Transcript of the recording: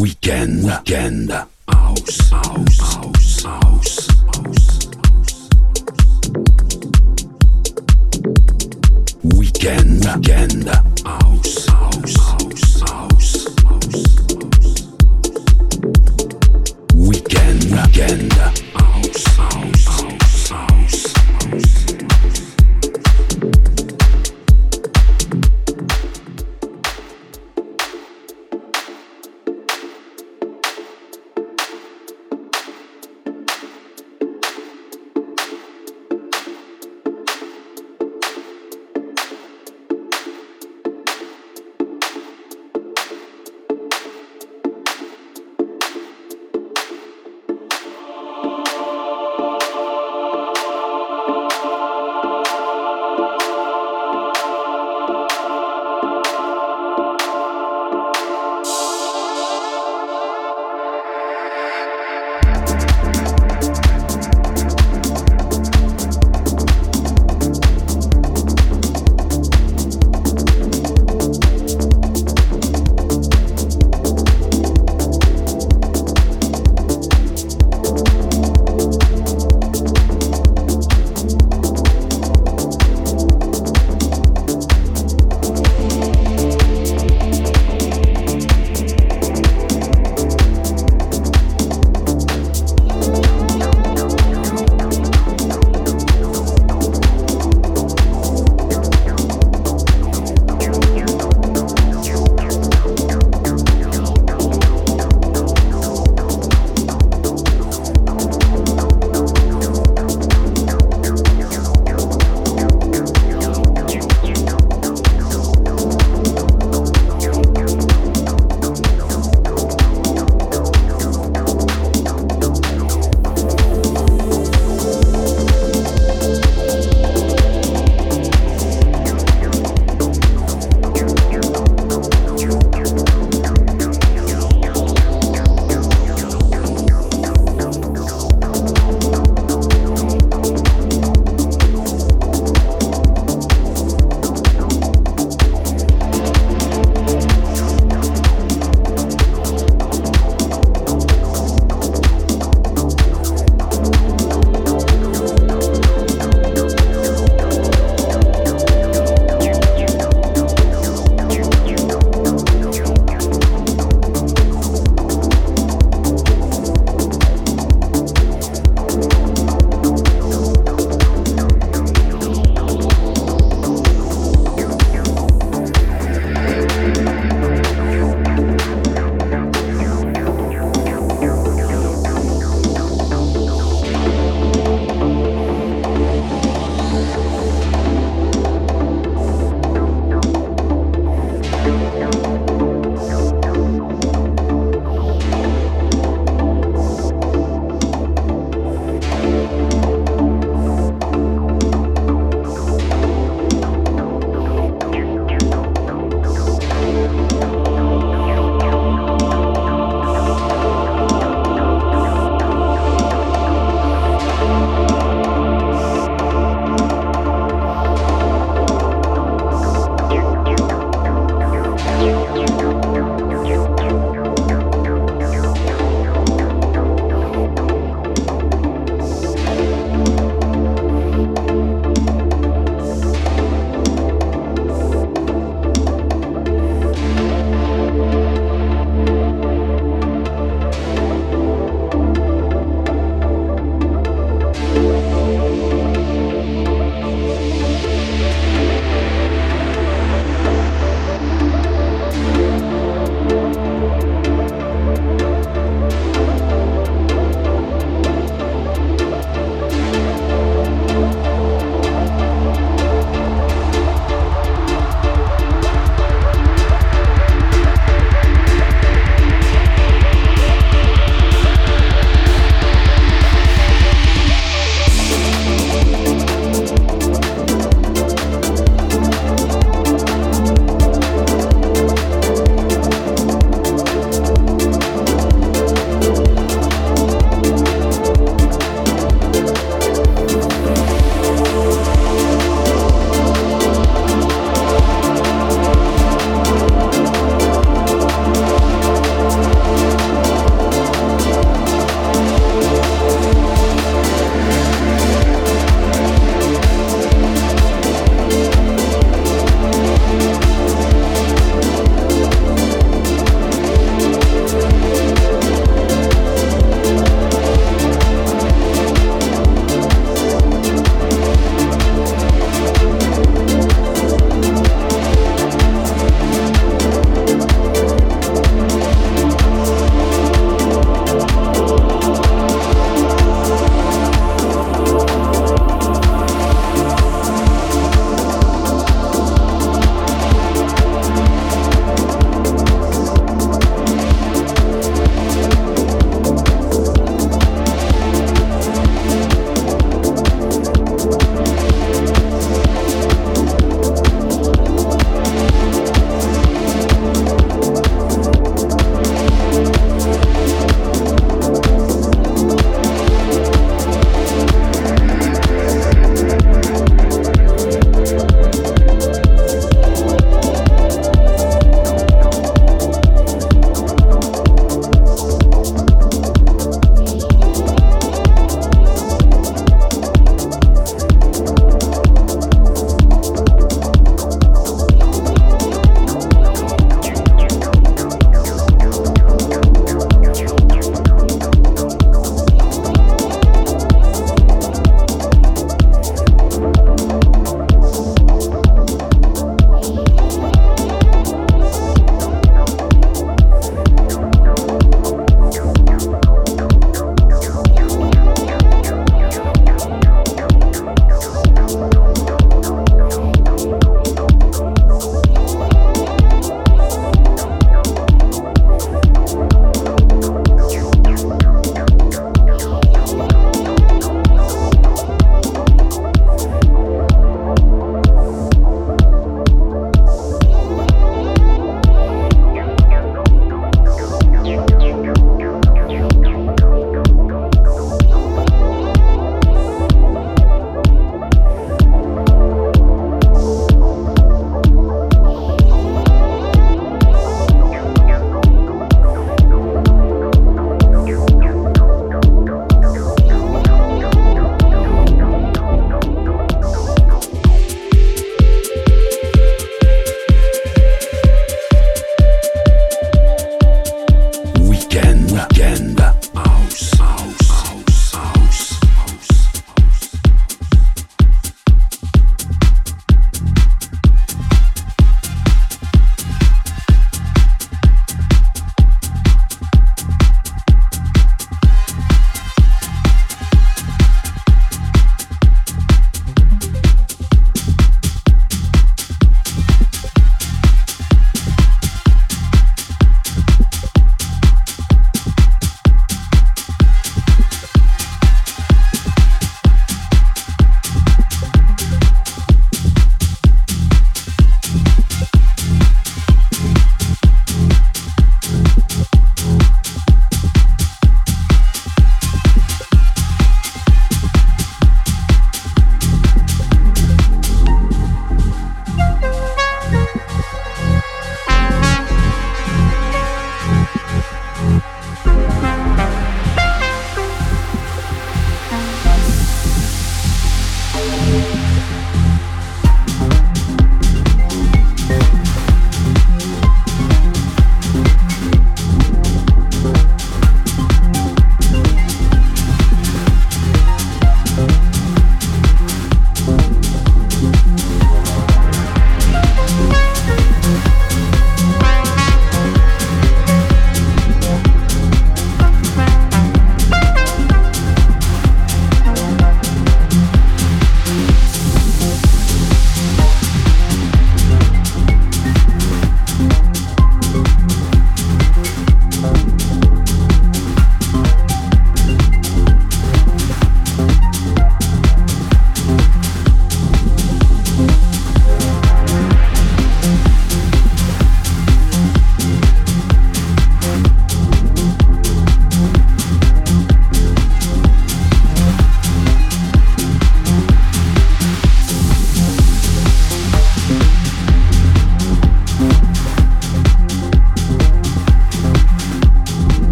Weekend. Weekend. House. House. House. House. Weekend. Weekend. House. House. House. House. Weekend. Weekend.